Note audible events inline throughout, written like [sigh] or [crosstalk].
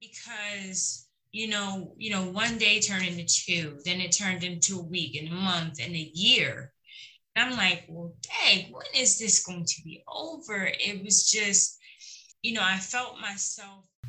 because you know, you know, one day turned into two, then it turned into a week and a month and a year. And I'm like, well, dang, when is this going to be over? It was just, you know, I felt myself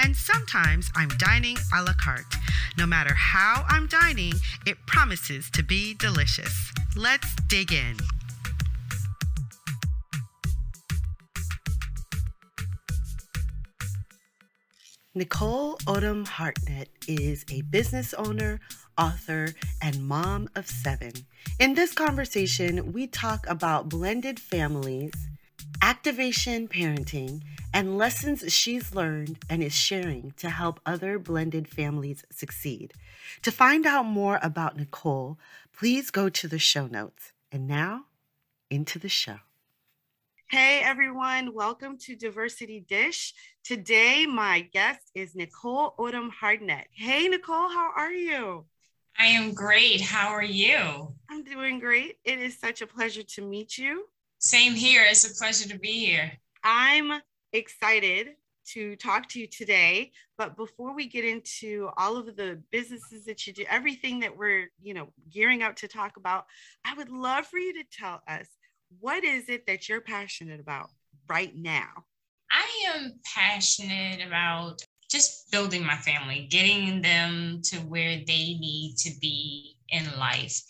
and sometimes I'm dining a la carte. No matter how I'm dining, it promises to be delicious. Let's dig in. Nicole Odom Hartnett is a business owner, author, and mom of seven. In this conversation, we talk about blended families, activation parenting, and lessons she's learned and is sharing to help other blended families succeed. To find out more about Nicole, please go to the show notes. And now, into the show. Hey everyone, welcome to Diversity Dish. Today, my guest is Nicole Odom Hartnett. Hey Nicole, how are you? I am great. How are you? I'm doing great. It is such a pleasure to meet you. Same here. It's a pleasure to be here. I'm excited to talk to you today. But before we get into all of the businesses that you do, everything that we're, you know, gearing up to talk about, I would love for you to tell us what is it that you're passionate about right now? I am passionate about just building my family, getting them to where they need to be in life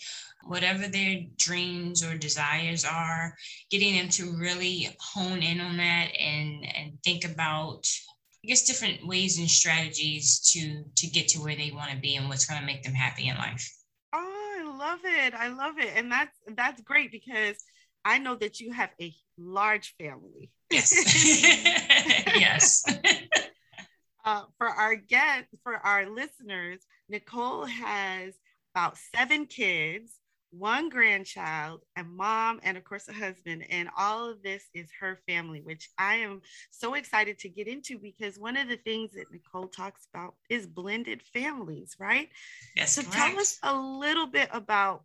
whatever their dreams or desires are, getting them to really hone in on that and, and think about I guess different ways and strategies to to get to where they want to be and what's going to make them happy in life. Oh, I love it. I love it. And that's that's great because I know that you have a large family. Yes. [laughs] yes. [laughs] uh, for our guests, for our listeners, Nicole has about seven kids one grandchild, a mom, and of course, a husband. And all of this is her family, which I am so excited to get into because one of the things that Nicole talks about is blended families, right? Yes. So correct. tell us a little bit about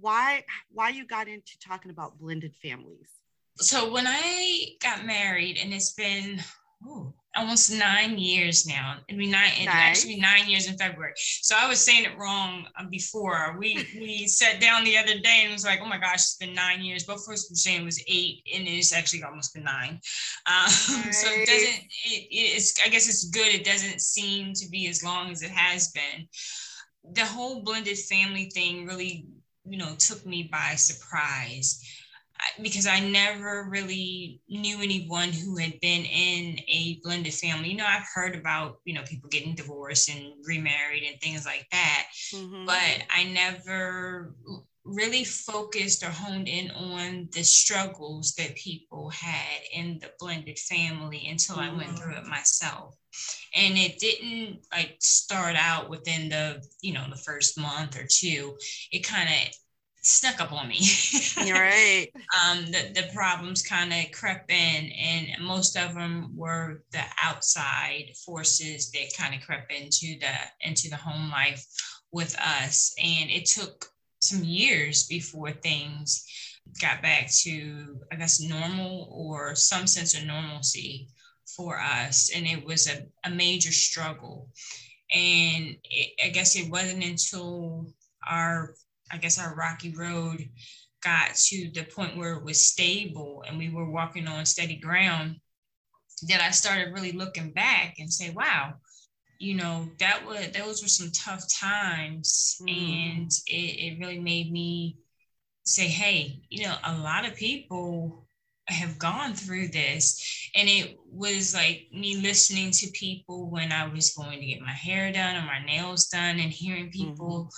why why you got into talking about blended families. So when I got married, and it's been ooh, almost nine years now. It'd be nine, it'd actually nine years in February. So I was saying it wrong um, before. We [laughs] we sat down the other day and was like, oh my gosh, it's been nine years. Of us were saying it was eight, and it's actually almost been nine. [laughs] Um, So it doesn't. It, it's. I guess it's good. It doesn't seem to be as long as it has been. The whole blended family thing really, you know, took me by surprise because I never really knew anyone who had been in a blended family. You know, I've heard about, you know, people getting divorced and remarried and things like that, mm-hmm. but I never really focused or honed in on the struggles that people had in the blended family until mm-hmm. I went through it myself. And it didn't like start out within the, you know, the first month or two. It kind of snuck up on me. You're [laughs] right. um, the, the problems kind of crept in, and most of them were the outside forces that kind of crept into the into the home life with us, and it took some years before things got back to I guess normal or some sense of normalcy for us, and it was a, a major struggle. And it, I guess it wasn't until our I guess our rocky road got to the point where it was stable and we were walking on steady ground, that I started really looking back and say, wow, you know, that was those were some tough times. Mm. And it, it really made me say, hey, you know, a lot of people have gone through this. And it was like me listening to people when I was going to get my hair done or my nails done and hearing people, mm-hmm.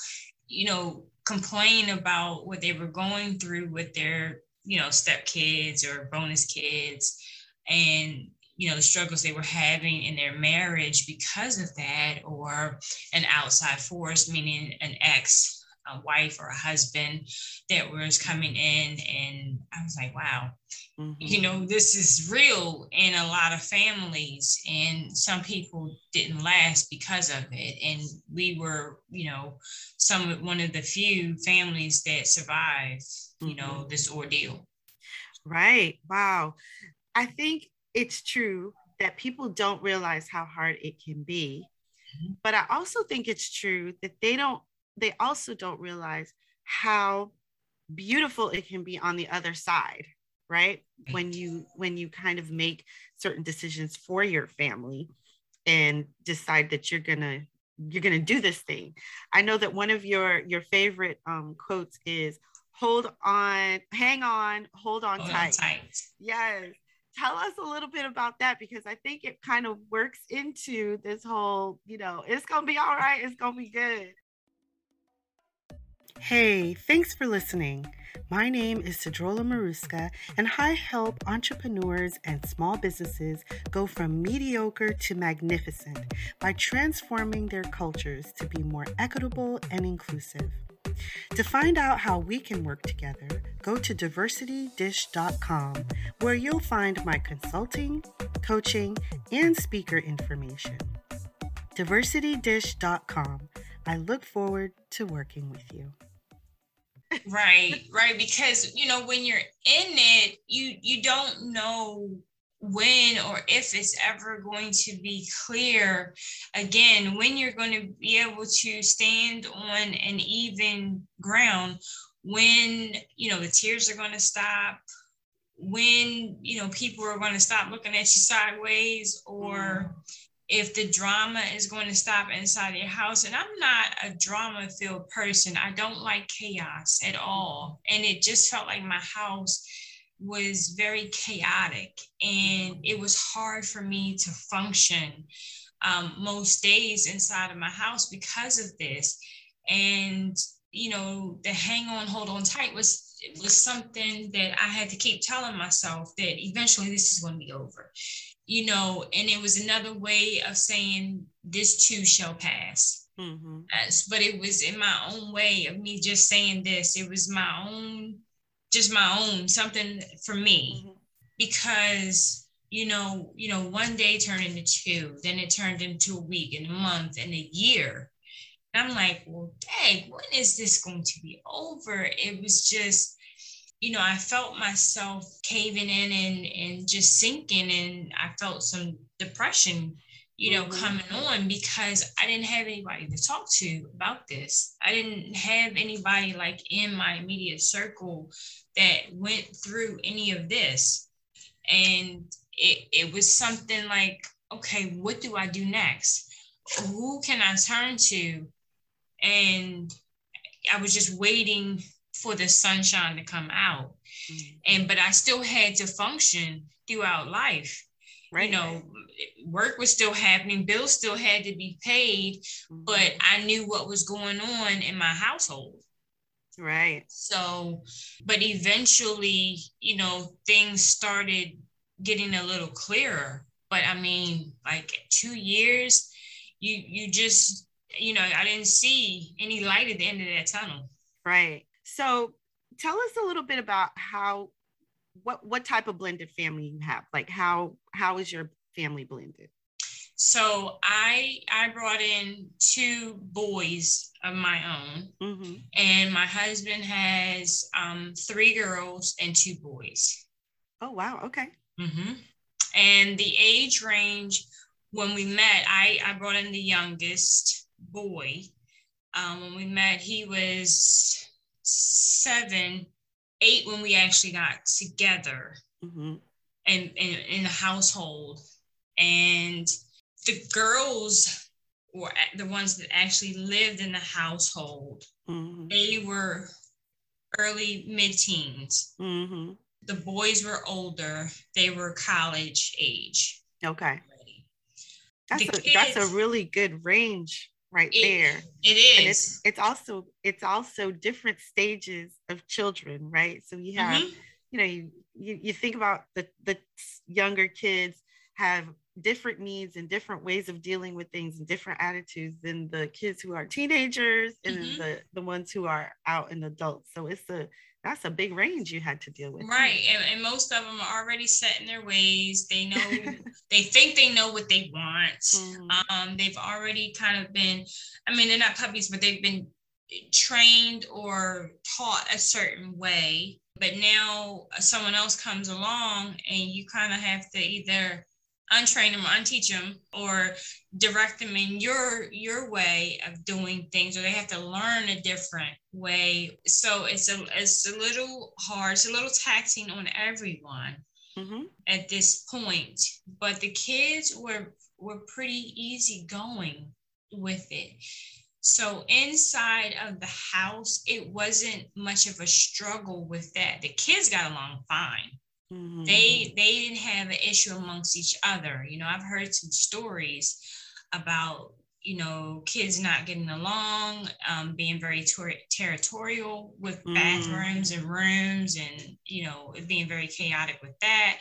you know, complain about what they were going through with their, you know, step kids or bonus kids and, you know, the struggles they were having in their marriage because of that, or an outside force, meaning an ex a wife or a husband that was coming in and i was like wow mm-hmm. you know this is real in a lot of families and some people didn't last because of it and we were you know some one of the few families that survived you know mm-hmm. this ordeal right wow i think it's true that people don't realize how hard it can be mm-hmm. but i also think it's true that they don't they also don't realize how beautiful it can be on the other side right? When you when you kind of make certain decisions for your family and decide that you're gonna you're gonna do this thing. I know that one of your your favorite um, quotes is hold on hang on hold on hold tight. On tight. Yes. Tell us a little bit about that because i think it kind of works into this whole you know it's gonna be all right it's gonna be good Hey, thanks for listening. My name is Sidrola Maruska, and I help entrepreneurs and small businesses go from mediocre to magnificent by transforming their cultures to be more equitable and inclusive. To find out how we can work together, go to diversitydish.com, where you'll find my consulting, coaching, and speaker information. Diversitydish.com. I look forward to working with you right right because you know when you're in it you you don't know when or if it's ever going to be clear. Again when you're going to be able to stand on an even ground when you know the tears are going to stop when you know people are going to stop looking at you sideways or mm if the drama is going to stop inside your house. And I'm not a drama filled person. I don't like chaos at all. And it just felt like my house was very chaotic and it was hard for me to function um, most days inside of my house because of this. And, you know, the hang on, hold on tight was it was something that I had to keep telling myself that eventually this is going to be over you know, and it was another way of saying this too shall pass. Mm-hmm. But it was in my own way of me just saying this. It was my own, just my own something for me, mm-hmm. because you know, you know, one day turned into two, then it turned into a week and a month and a year. And I'm like, well, dang, when is this going to be over? It was just you know, I felt myself caving in and, and just sinking, and I felt some depression, you know, mm-hmm. coming on because I didn't have anybody to talk to about this. I didn't have anybody like in my immediate circle that went through any of this. And it, it was something like, okay, what do I do next? Who can I turn to? And I was just waiting for the sunshine to come out. Mm-hmm. And but I still had to function throughout life. Right. You know, work was still happening, bills still had to be paid, mm-hmm. but I knew what was going on in my household. Right. So, but eventually, you know, things started getting a little clearer. But I mean, like two years, you you just, you know, I didn't see any light at the end of that tunnel. Right. So tell us a little bit about how what what type of blended family you have. Like how how is your family blended? So I I brought in two boys of my own, mm-hmm. and my husband has um, three girls and two boys. Oh wow! Okay. Mm-hmm. And the age range when we met, I I brought in the youngest boy. Um, when we met, he was seven, eight when we actually got together mm-hmm. and, and in the household. And the girls were the ones that actually lived in the household. Mm-hmm. They were early mid teens. Mm-hmm. The boys were older, they were college age. Okay. That's a, kids, that's a really good range right it, there. It is. And it's it's also it's also different stages of children, right? So you have, mm-hmm. you know, you, you you think about the the younger kids have different needs and different ways of dealing with things and different attitudes than the kids who are teenagers and mm-hmm. the the ones who are out and adults so it's a that's a big range you had to deal with right and, and, most of them are already set in their ways. They know [laughs] they think they know what they want. Mm-hmm. um they've already kind of been i mean they're not puppies but they've been trained or taught a certain way. But now someone else comes along and you kind of have to either untrain them unteach them or direct them in your your way of doing things or they have to learn a different way. So it's a it's a little hard it's a little taxing on everyone mm-hmm. at this point but the kids were were pretty easy going with it. So inside of the house it wasn't much of a struggle with that. The kids got along fine Mm-hmm. They they didn't have an issue amongst each other. You know, I've heard some stories about you know kids not getting along, um, being very ter- territorial with mm-hmm. bathrooms and rooms, and you know being very chaotic with that.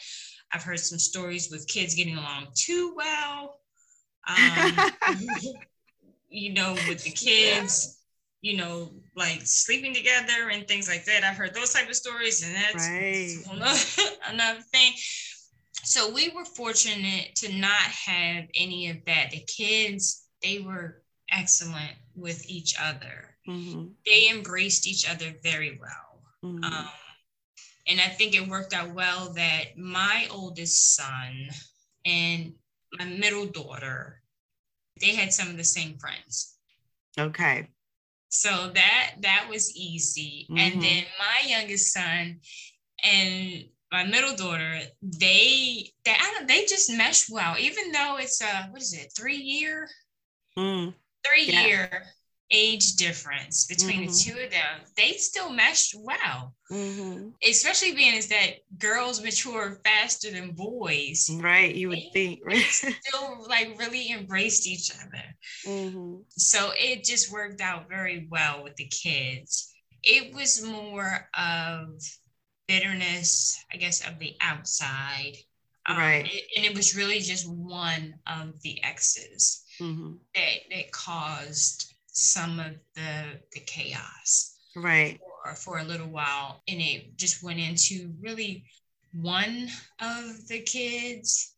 I've heard some stories with kids getting along too well. Um, [laughs] [laughs] you know, with the kids you know, like sleeping together and things like that. I've heard those type of stories, and that's right. [laughs] another, another thing. So we were fortunate to not have any of that. The kids, they were excellent with each other. Mm-hmm. They embraced each other very well. Mm-hmm. Um, and I think it worked out well that my oldest son and my middle daughter, they had some of the same friends. Okay. So that that was easy. Mm-hmm. And then my youngest son and my middle daughter, they they I don't, they just mesh well, even though it's a what is it, three year, mm. three yeah. year age difference between mm-hmm. the two of them, they still meshed well. Mm-hmm. Especially being is that girls mature faster than boys. Right, you would think. Right? [laughs] still like really embraced each other. Mm-hmm. So it just worked out very well with the kids. It was more of bitterness, I guess, of the outside. Um, right. It, and it was really just one of the exes mm-hmm. that, that caused some of the the chaos right for, for a little while and it just went into really one of the kids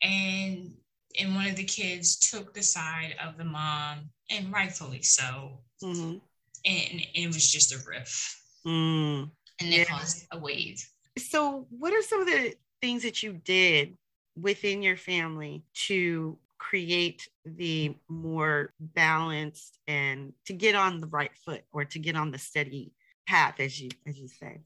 and and one of the kids took the side of the mom and rightfully so mm-hmm. and, and, it was just a riff mm. and it yeah. caused a wave so what are some of the things that you did within your family to create the more balanced and to get on the right foot or to get on the steady path as you as you say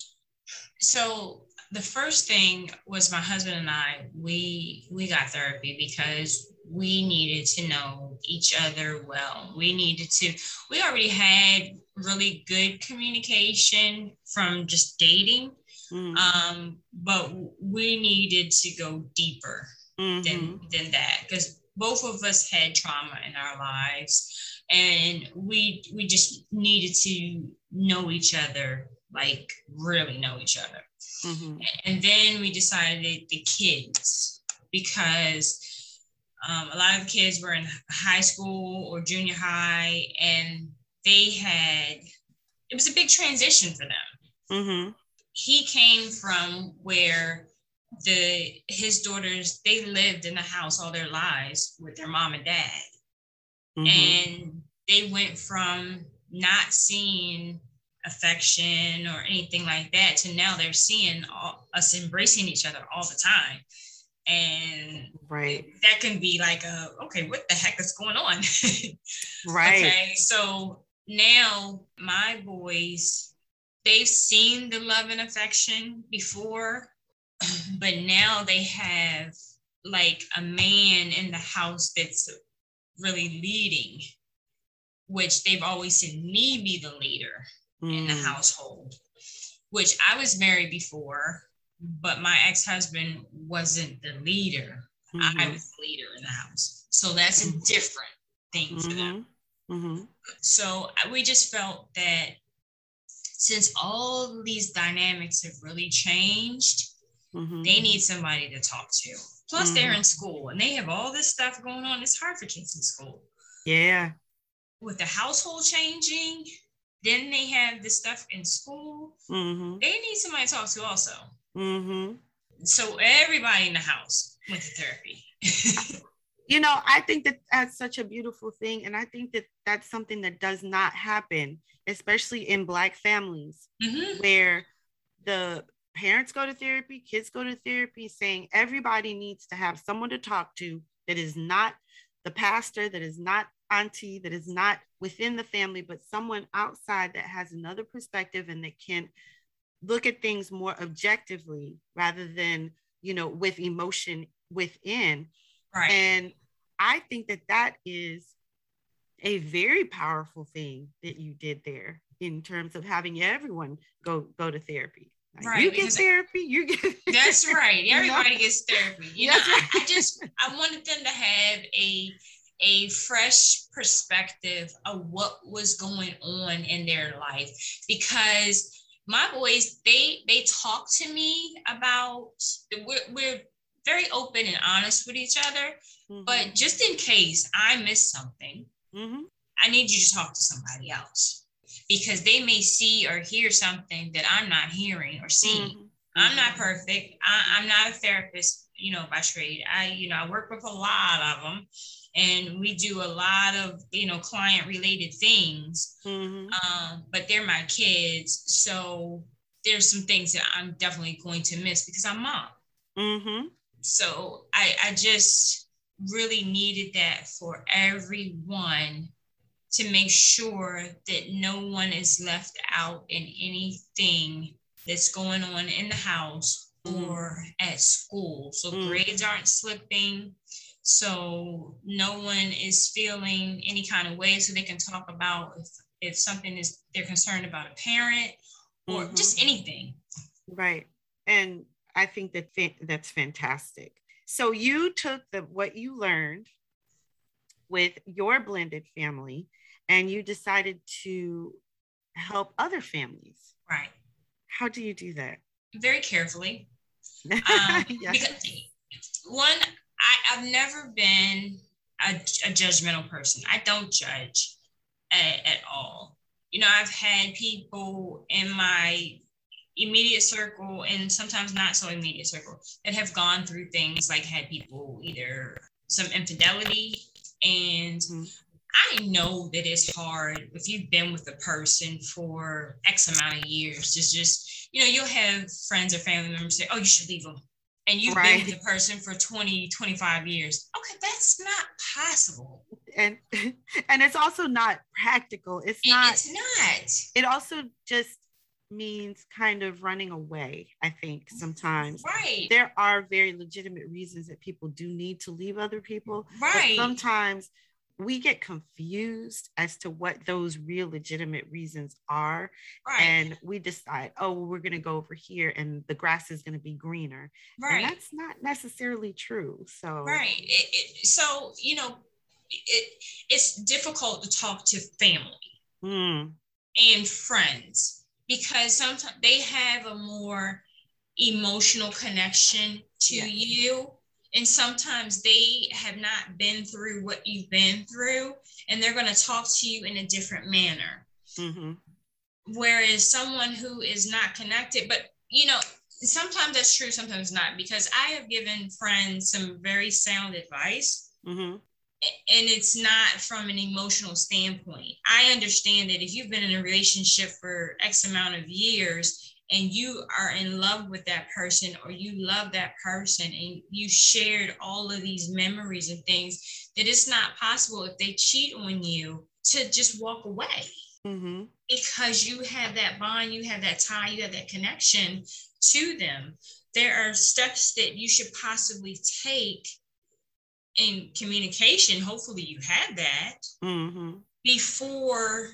so the first thing was my husband and i we we got therapy because we needed to know each other well we needed to we already had really good communication from just dating mm-hmm. um, but we needed to go deeper mm-hmm. than than that because both of us had trauma in our lives and we we just needed to know each other like really know each other mm-hmm. and then we decided the kids because um, a lot of kids were in high school or junior high and they had it was a big transition for them mm-hmm. he came from where the his daughters they lived in the house all their lives with their mom and dad. Mm-hmm. and they went from not seeing affection or anything like that to now they're seeing all, us embracing each other all the time. And right. that can be like a okay what the heck is going on? [laughs] Right. Okay so now my boys they've seen the love and affection before but now they have like a man in the house that's really leading, which they've always seen me be the leader mm. in the mm. household, which I was married before, but my ex husband wasn't the leader. Mm-hmm. I was the leader in the house. So that's a mm-hmm. different thing mm-hmm. for them. Mm-hmm. mm-hmm. So we just felt that since all these dynamics have really changed, Mm-hmm. They need somebody to talk to. Plus, mm-hmm. they're in school and they have all this stuff going on. It's hard for kids in school. Yeah. With the household changing, then they have this stuff in school. Mm-hmm. They need somebody to talk to also. Mm-hmm. So everybody in the house went to therapy. [laughs] you know, I think that that's such a beautiful thing, and I think that that's something that does not happen, especially in Black families, mm-hmm. where the parents go to therapy, kids go to therapy, saying everybody needs to have someone to talk to that is not the pastor, that is not auntie, that is not within the family, but someone outside that has another perspective and that can look at things more objectively rather than, you know, with emotion within. Right. And I think that that is a very powerful thing that you did there in terms of having everyone go go to therapy. Right. You get therapy, you get [laughs] That's right. Everybody you know? gets therapy. You know, I, I just I wanted them to have a a fresh perspective of what was going on in their life because my boys they they talk to me about we're, we're very open and honest with each other mm-hmm. but just in case i miss something mm-hmm. i need you to talk to somebody else because they may see or hear something that i'm not hearing or seeing mm-hmm. i'm not perfect I, i'm not a therapist you know by trade i you know i work with a lot of them and we do a lot of you know client related things mm-hmm. um, but they're my kids so there's some things that i'm definitely going to miss because i'm mom mm-hmm. so I, I just really needed that for everyone to make sure that no one is left out in anything that's going on in the house mm-hmm. or at school so mm-hmm. grades aren't slipping so no one is feeling any kind of way so they can talk about if, if something is they're concerned about a parent or mm-hmm. just anything right and i think that that's fantastic so you took the what you learned with your blended family and you decided to help other families right how do you do that very carefully [laughs] um, yes. because one I, have never been a, a, judgmental person. I don't judge at, at all. You know, I've had people in my immediate circle and sometimes not so immediate circle that have gone through things like had people either some infidelity and mm-hmm. I know that it's hard if you've been with a person for X amount of years. Just, just you know, you'll have friends or family members say, "Oh, you should leave them and you've right. been with the person for 20 25 years okay that's not possible and [laughs] and it's also not practical it's not it's not it also just means kind of running away i think sometimes. Right. There are very legitimate reasons that people do need to leave other people right. sometimes we get confused as to what those real legitimate reasons are right. and we decide oh well, we're going to go over here and the grass is going to be greener. Right. and that's not necessarily true so right. It, it, so you know it, it's difficult to talk to family mm. and friends because sometimes they have a more emotional connection to yes. you and sometimes they have not been through what you've been through and they're going to talk to you in a different manner mm-hmm. whereas someone who is not connected but you know sometimes that's true sometimes not because i have given friends some very sound advice mm-hmm. And it's not from an emotional standpoint. I understand that if you've been in a relationship for x amount of years and you are in love with that person or you love that person and you shared all of these memories and things that it's not possible if they cheat on you to just walk away. Mm-hmm. because you have that bond you have that tie you have that connection to them. There are steps that you should possibly take in communication hopefully you have that mm-hmm. before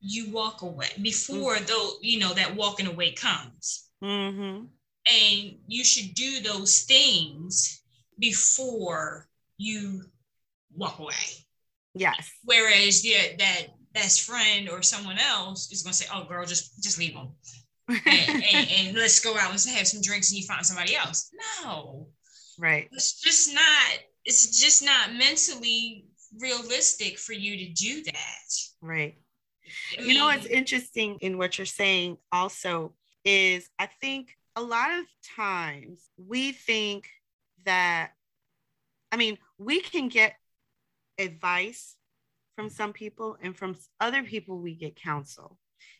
you walk away before mm-hmm. though you know that walking away comes mm-hmm. and you should do those things before you walk away yes whereas yeah that best friend or someone else is going to say oh girl just just leave them [laughs] and, and, and, let's go out and have some drinks and you find somebody else no Right. It's just not, it's just not mentally realistic for you to do that. Right. I mean, you know what's interesting in what you're saying also is I think a lot of times we think that I mean, we can get advice from some people and from other people we get counsel.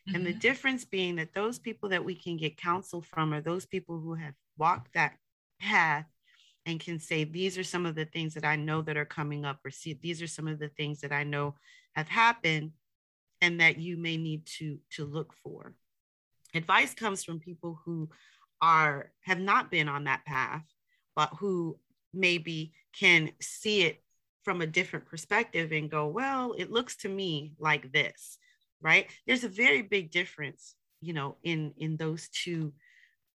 Mm-hmm. And the mm-hmm. difference being that those people that we can get counsel from are those people who have walked that path and can say, these are some of the things that I know that are coming up, or see, these are some of the things that I know have happened and that you may need to, to look for. Advice comes from people who are have not been on that path, but who maybe can see it from a different perspective and go, well, it looks to me like this, right? There's a very big difference, you know, in in those two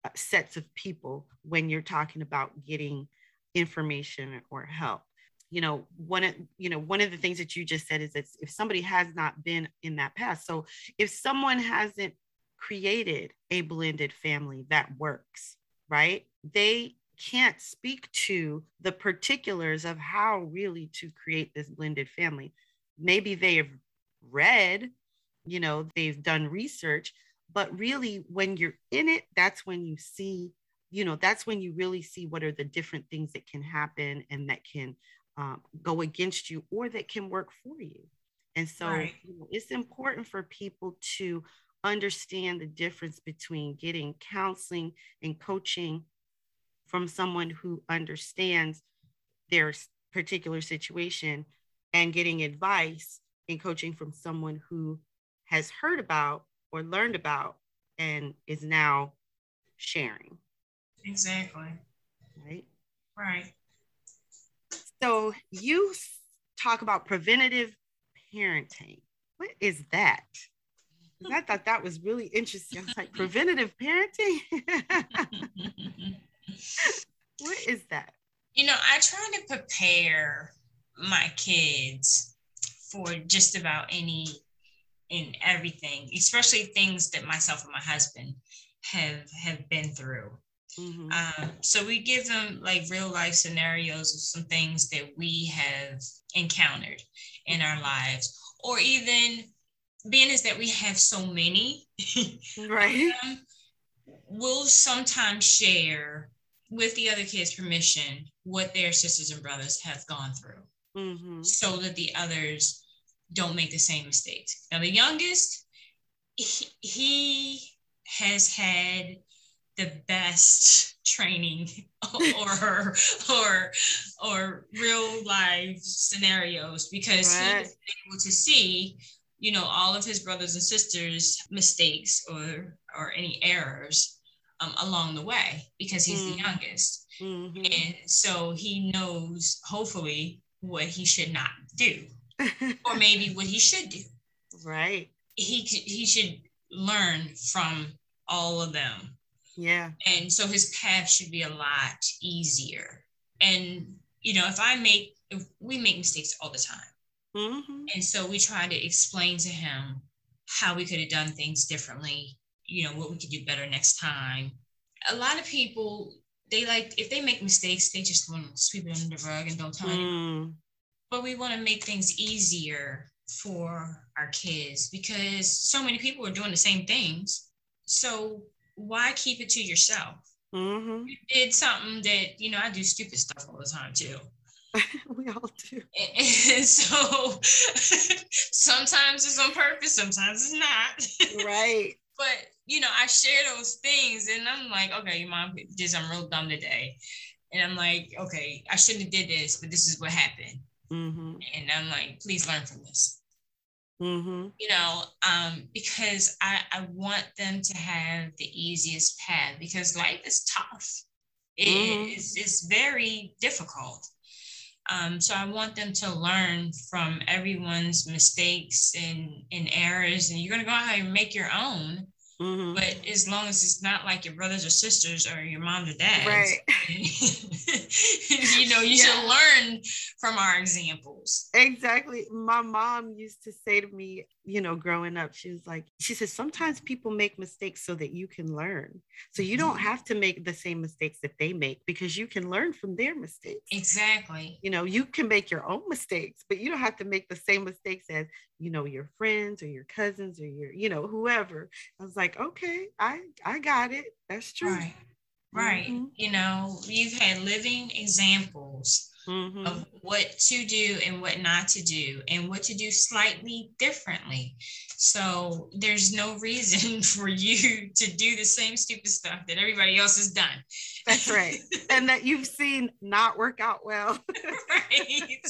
uh, sets of people when you're talking about getting information or help. You know, one of you know one of the things that you just said is that if somebody has not been in that path, so if someone hasn't created a blended family that works, right? They can't speak to the particulars of how really to create this blended family. Maybe they have read, you know, they've done research, but really when you're in it, that's when you see, you know, that's when you really see what are the different things that can happen and that can um, go against you or that can work for you. And so right. you know, it's important for people to understand the difference between getting counseling and coaching from someone who understands their particular situation and getting advice and coaching from someone who has heard about or learned about and is now sharing. Exactly. Right. Right. So you talk about preventative parenting. What is that? I thought that was really interesting. I was like, preventative parenting? [laughs] what is that? You know, I try to prepare my kids for just about any and everything, especially things that myself and my husband have have been through. Mm-hmm. Um, so we give them like real life scenarios of some things that we have encountered in our lives, or even being is that we have so many, [laughs] right? Um, we'll sometimes share with the other kids' permission what their sisters and brothers have gone through mm-hmm. so that the others don't make the same mistakes. Now, the youngest, he, he has had the best training [laughs] or or or real life scenarios because right. he was able to see you know all of his brothers and sisters mistakes or or any errors um, along the way because he's mm-hmm. the youngest. Mm-hmm. And so he knows, hopefully, what he should not do, [laughs] or maybe what he should do. Right. He, he should learn from all of them. Yeah. And so his path should be a lot easier. And, you know, if I make, if we make mistakes all the time. Mm-hmm. And so we try to explain to him how we could have done things differently you know what we could do better next time a lot of people they like if they make mistakes they just want to sweep it under the rug and don't tell mm. anyone but we want to make things easier for our kids because so many people are doing the same things so why keep it to yourself mm-hmm. you did something that you know i do stupid stuff all the time too [laughs] we all do. [laughs] And so [laughs] sometimes it's on purpose, sometimes it's not. Right. But you know, I share those things and I'm like, okay, your mom did something real dumb today. And I'm like, okay, I shouldn't have did this, but this is what happened. Mm-hmm. And I'm like, please learn from this. Mm-hmm. You know, um, because I, I want them to have the easiest path because life is tough. It mm-hmm. is it's very difficult. Um, so I want them to learn from everyone's mistakes and, and errors, and you're gonna go out and make your own. Mm-hmm. But as long as it's not like your brothers or sisters or your mom or dad, right? [laughs] you know, you yeah. should learn from our examples. Exactly. My mom used to say to me, you know, growing up, she was like, she says, sometimes people make mistakes so that you can learn. So you don't mm-hmm. have to make the same mistakes that they make because you can learn from their mistakes. Exactly. You know, you can make your own mistakes, but you don't have to make the same mistakes as, you know, your friends or your cousins or your, you know, whoever. I was like, okay, I I got it. That's true. Right. Right. Mm-hmm. You know, you've had living examples mm-hmm. of what to do and what not to do and what to do slightly differently. So there's no reason [laughs] for you to do the same stupid stuff that everybody else has done. That's right. [laughs] and that you've seen not work out well. [laughs] right.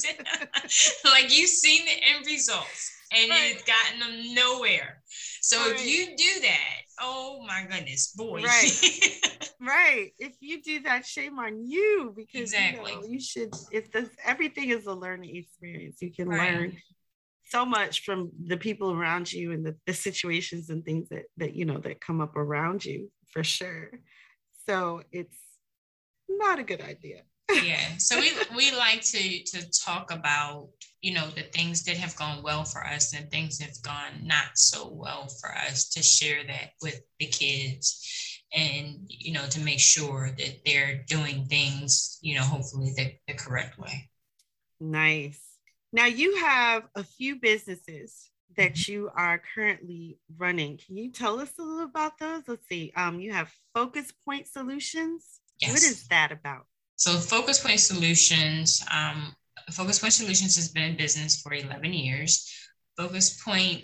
like you've seen the end results and right. it's gotten them nowhere. So right. if you do that, oh my goodness, boy. Right. [laughs] right. If you do that, shame on you because exactly. you, know, you should if this everything is a learning experience. You can right. learn so much from the people around you and the, the situations and things that that you know that come up around you for sure. So it's not a good idea yeah so we we like to to talk about you know the things that have gone well for us and things that have gone not so well for us to share that with the kids and you know to make sure that they're doing things you know hopefully the, the correct way. Nice. Now you have a few businesses that mm-hmm. you are currently running. Can you tell us a little about those? Let's see um you have focus point solutions. Yes. what is that about? So Focus Point Solutions, um, Focus Point Solutions has been in business for 11 years. Focus Point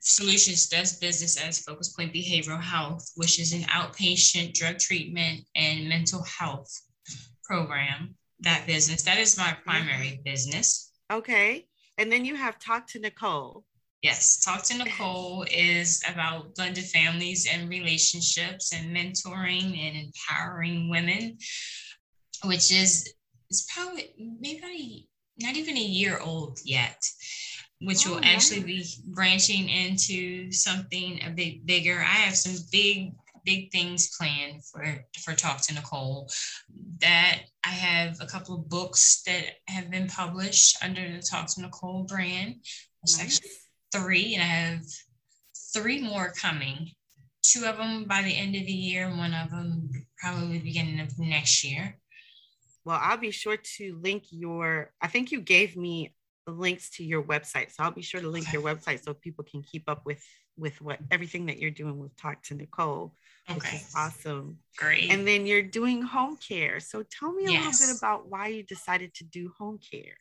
Solutions does business as Focus Point Behavioral Health, which is an outpatient drug treatment and mental health program. That business, that is my primary business. Okay. And then you have Talk to Nicole. Yes, Talk to Nicole is about blended families and relationships and mentoring and empowering women which is is probably maybe not, even a year old yet, which oh, will actually be branching into something a bit bigger. I have some big big things planned for for Talk to Nicole. That I have a couple of books that have been published under the Talk to Nicole brand. Nice. three, and I have three more coming. Two of them by the end of the year, and one of them probably beginning of next year. Well, I'll be sure to link your, I think you gave me links to your website. So I'll be sure to link your website so people can keep up with with what everything that you're doing with Talk to Nicole. Okay. Awesome. Great. And then you're doing home care. So tell me a yes. little bit about why you decided to do home care.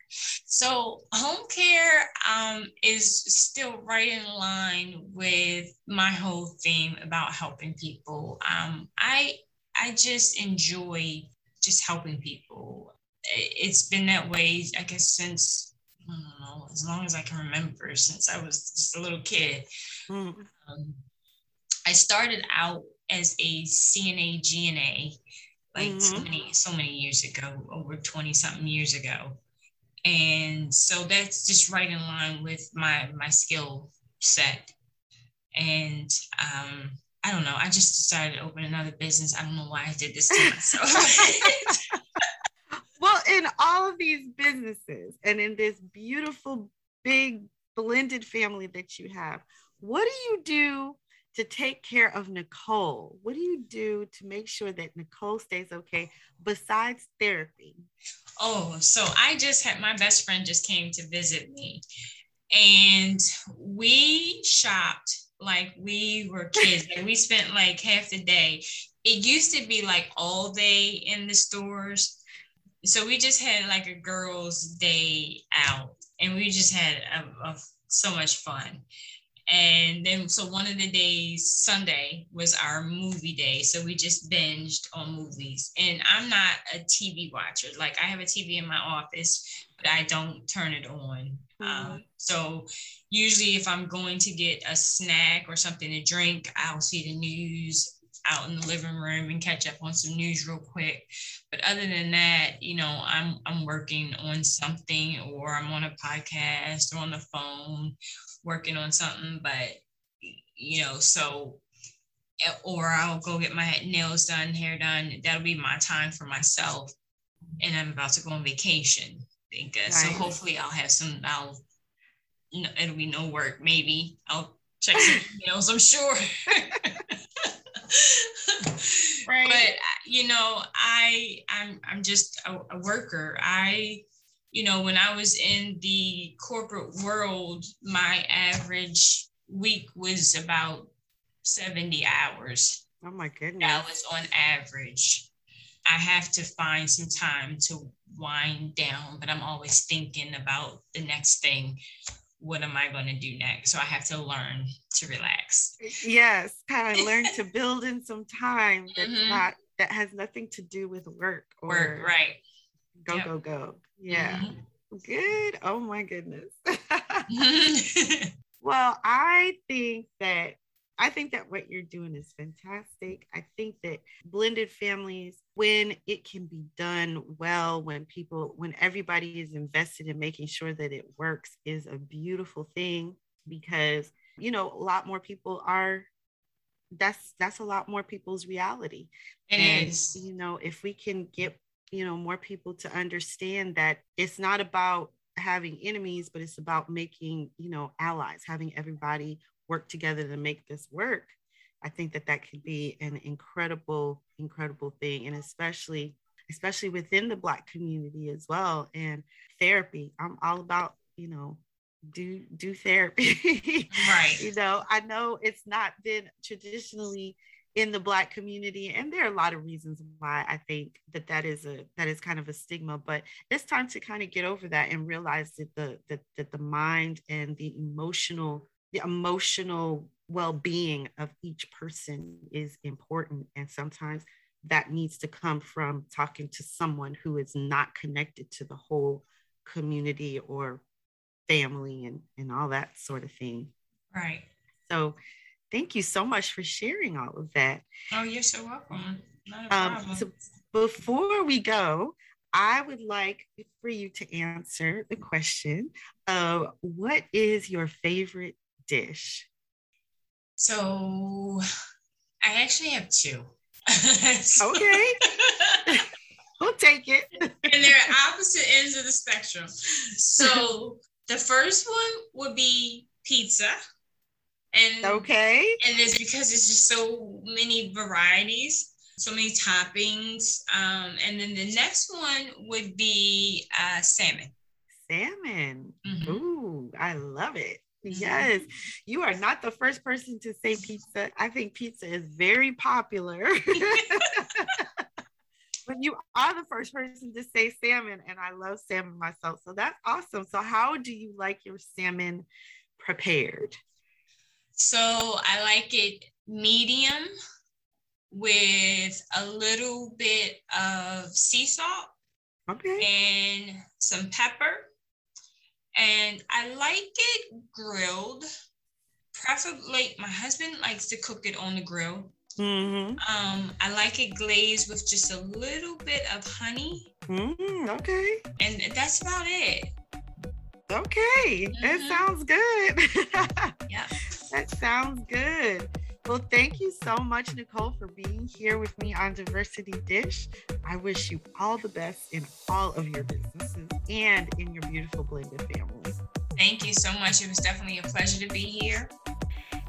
So home care um, is still right in line with my whole theme about helping people. Um, I I just enjoy just helping people. It's been that way, I guess, since I don't know, as long as I can remember, since I was just a little kid. Mm. Um, I started out as a CNA GNA like mm-hmm. so many so many years ago, over 20 something years ago. And so that's just right in line with my my skill set. And um I don't know. I just decided to open another business. I don't know why I did this to [laughs] myself. [laughs] well, in all of these businesses and in this beautiful, big, blended family that you have, what do you do to take care of Nicole? What do you do to make sure that Nicole stays okay besides therapy? Oh, so I just had my best friend just came to visit me and we shopped like we were kids. like we spent like half the day. It used to be like all day in the stores. So we just had like a girls' day out and we just had a, a, so much fun. And then, so one of the days, Sunday, was our movie day. So we just binged on movies. And I'm not a TV watcher. Like, I have a TV in my office, but I don't turn it on. Mm-hmm. Um, so usually, if I'm going to get a snack or something to drink, I'll see the news out in the living room and catch up on some news real quick. But other than that, you know, I'm I'm working on something or I'm on a podcast or on the phone working on something. But you know, so or I'll go get my nails done, hair done. That'll be my time for myself. And I'm about to go on vacation. Think uh, so. Hopefully, I'll have some. I'll no, it'll be no work. Maybe I'll check some [laughs] emails. I'm sure. [laughs] right. But uh, you know, I I'm I'm just a, a worker. I you know, when I was in the corporate world, my average week was about 70 hours. Oh my goodness. That was on average. I have to find some time to wind down, but I'm always thinking about the next thing. What am I going to do next? So I have to learn to relax. Yes, kind of learn to build in some time that's mm-hmm. not that has nothing to do with work or work, right. Go, yep. go, go. Yeah. Mm-hmm. Good. Oh my goodness. [laughs] [laughs] well, I think that I think that what you're doing is fantastic. I think that blended families, when it can be done well, when people, when everybody is invested in making sure that it works, is a beautiful thing because, you know, a lot more people are that's that's a lot more people's reality. It and, is. You know, if we can get you know more people to understand that it's not about having enemies but it's about making you know allies having everybody work together to make this work i think that that could be an incredible incredible thing. And especially especially within the black community as well and therapy. I'm all about you know do do therapy. Right. [laughs] You know i know it's not been traditionally in the black community and there are a lot of reasons why i think that that is a that is kind of a stigma but it's time to kind of get over that and realize that the that, that the mind and the emotional the emotional well-being of each person is important and sometimes that needs to come from talking to someone who is not connected to the whole community or family and and all that sort of thing right so thank you so much for sharing all of that. Oh, you're so welcome. Um, so before we go, I would like for you to answer the question of what is your favorite dish? So I actually have two. [laughs] okay. we'll take it. and they're opposite ends of the spectrum. So [laughs] the first one would be pizza. And okay. And it's because it's just so many varieties, so many toppings. Um, and then the next one would be uh, salmon. Salmon. Mm-hmm. Ooh, I love it. Yes, you are not the first person to say pizza. I think pizza is very popular. [laughs] but you are the first person to say salmon, and I love salmon myself. So that's awesome. So, how do you like your salmon prepared? So I like it medium with a little bit of sea salt. Okay. And some pepper. And I like it grilled. Preferably, my husband likes to cook it on the grill. Mm-hmm. Um, I like it glazed with just a little bit of honey. Mm, okay. And that's about it. Okay, mm-hmm. that sounds good. [laughs] yeah. That sounds good. Well, thank you so much, Nicole, for being here with me on Diversity Dish. I wish you all the best in all of your businesses and in your beautiful blended family. Thank you so much. It was definitely a pleasure to be here.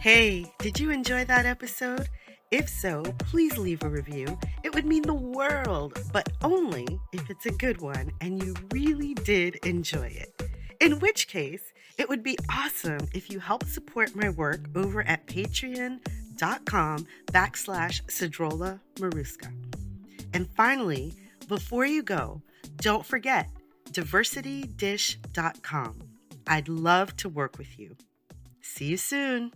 Hey, did you enjoy that episode? If so, please leave a review. It would mean the world, but only if it's a good one and you really did enjoy it. In which case, it would be awesome if you help support my work over at patreon.com backslash Cedrola Maruska. And finally, before you go, don't forget diversitydish.com. I'd love to work with you. See you soon.